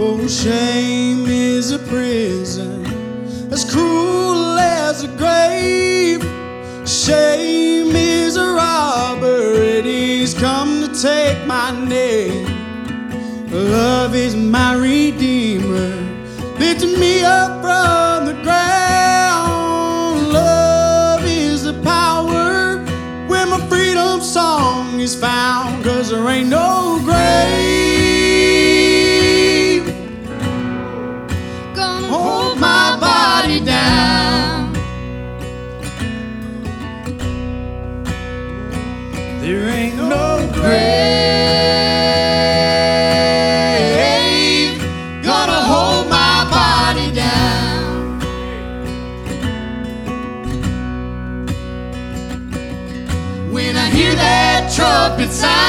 Oh, shame is a prison as cruel as a grave. Shame it's time.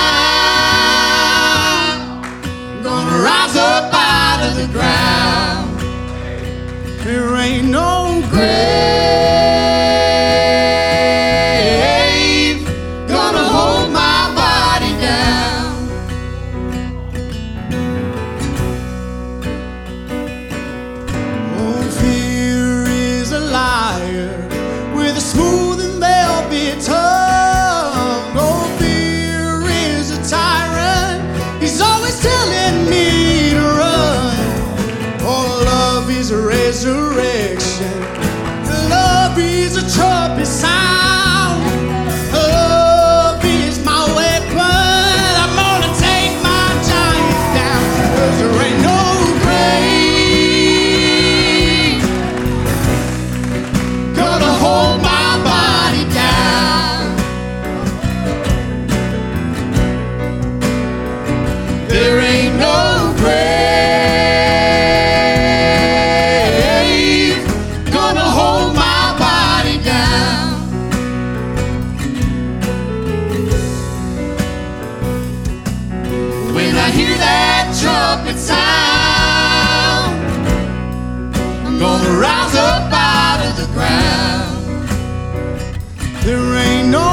Gonna rise up out of the ground. There ain't no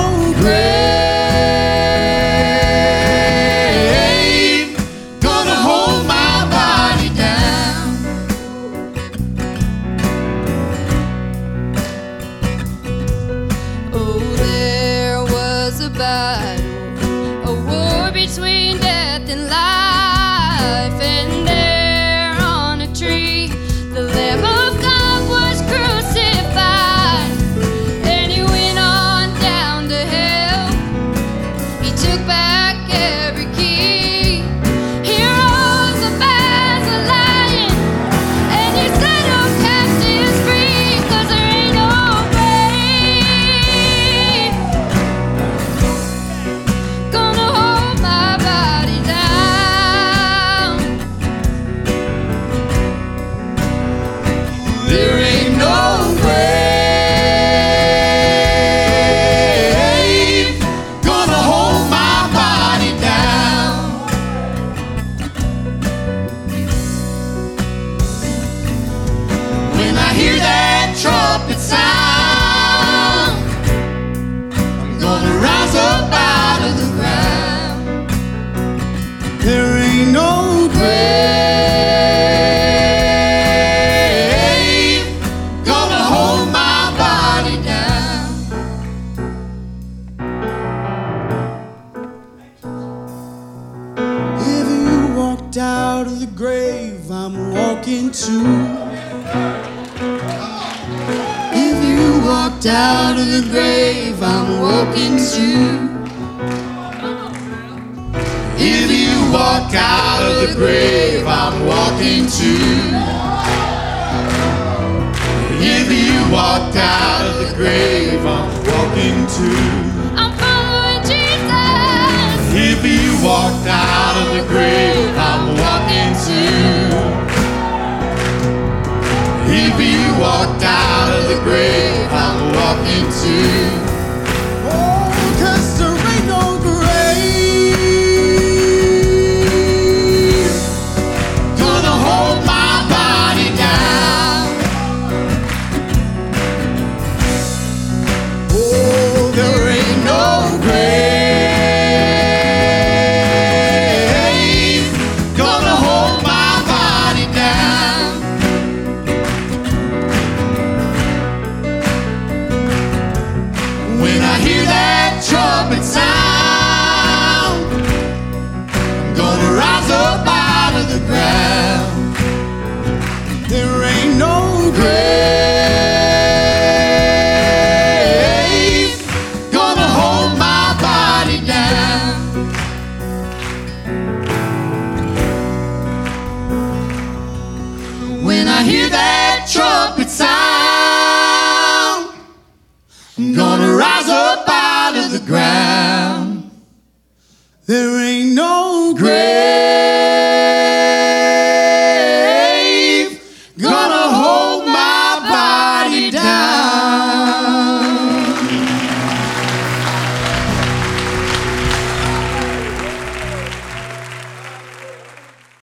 talking to. If you walked out of the grave, I'm walking too. If you walk out of the grave, I'm walking too. If you walked out of the grave, I'm walking too. I'm following Jesus. If you walked out of the grave. Gonna rise up.